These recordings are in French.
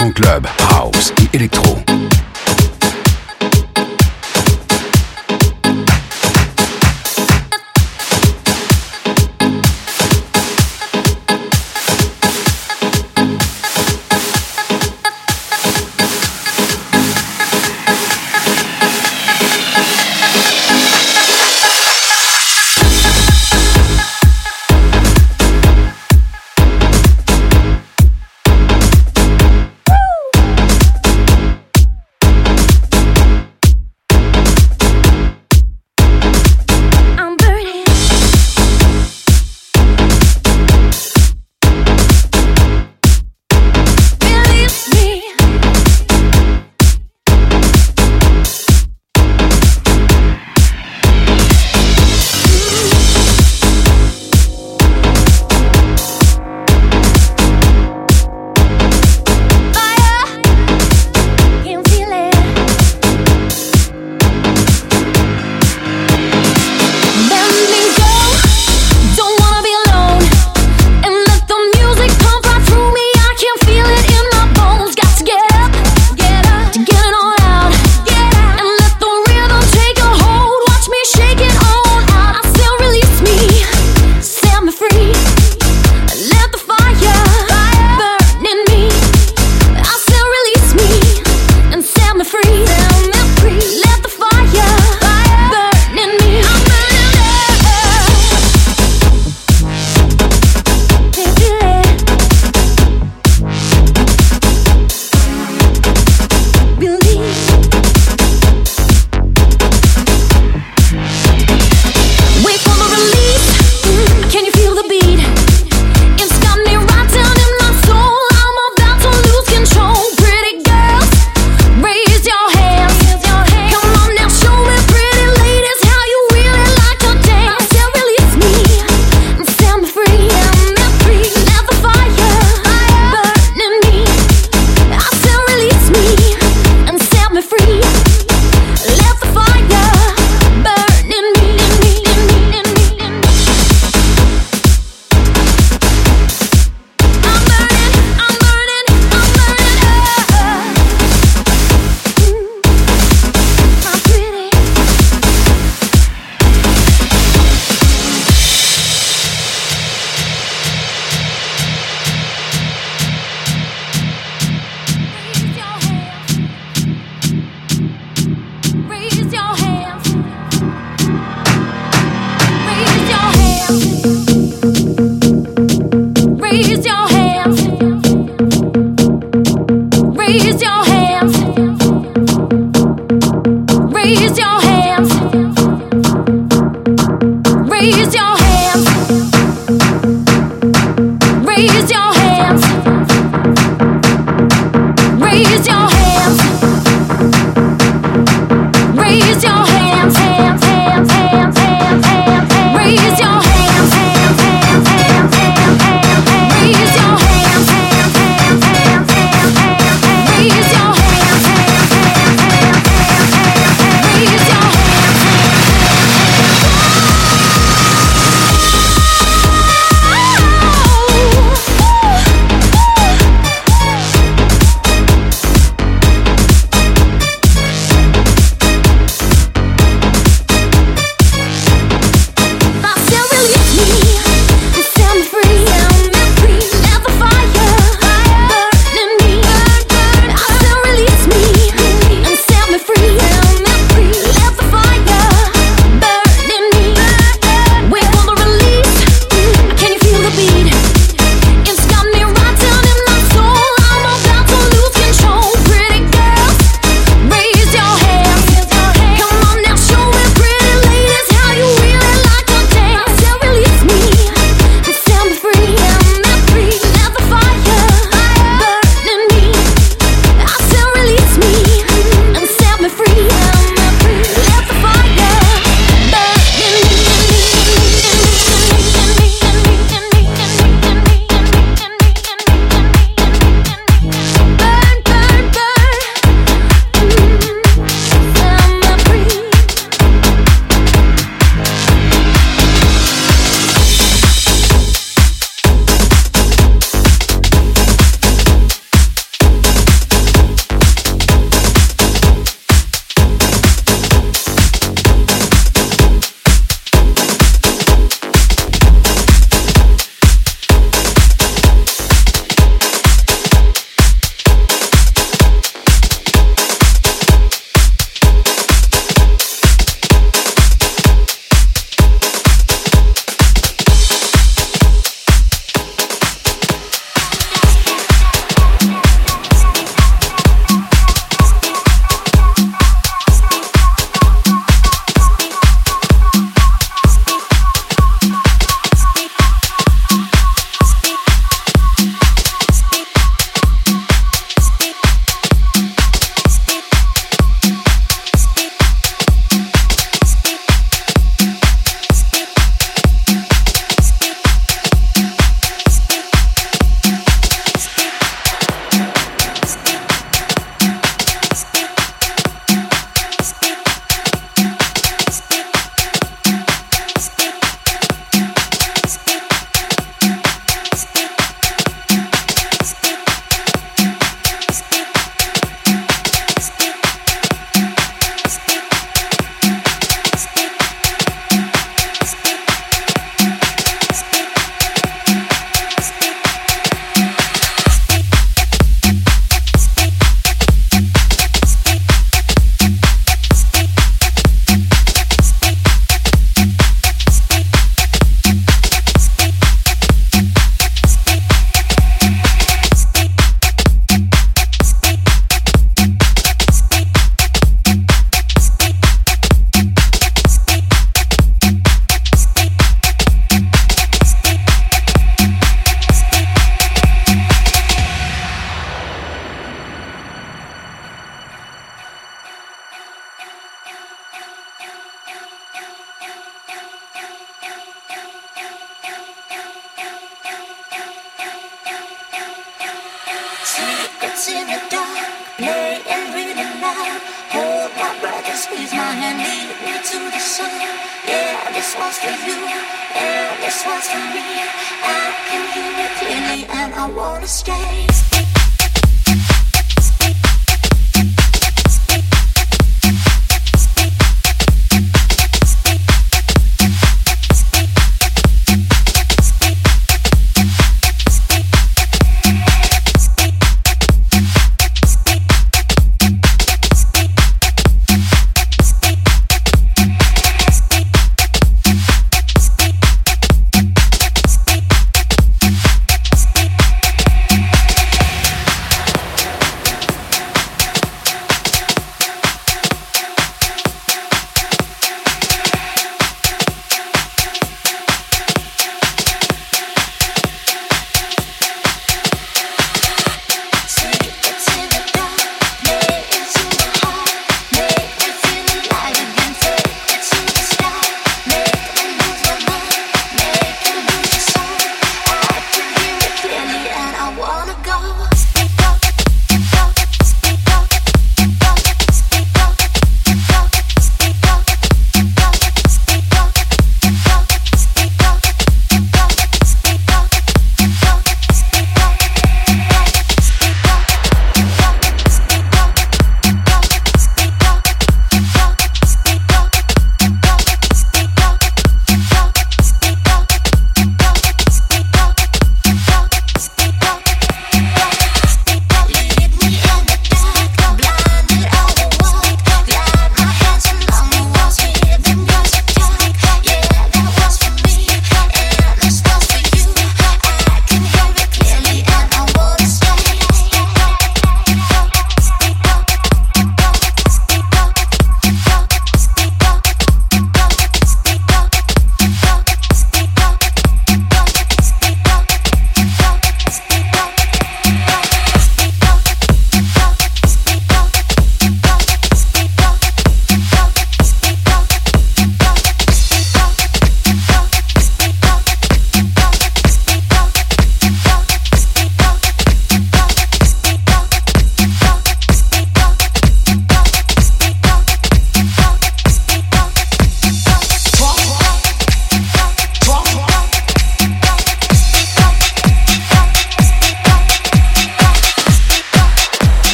100% club, house et électro.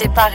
Ça,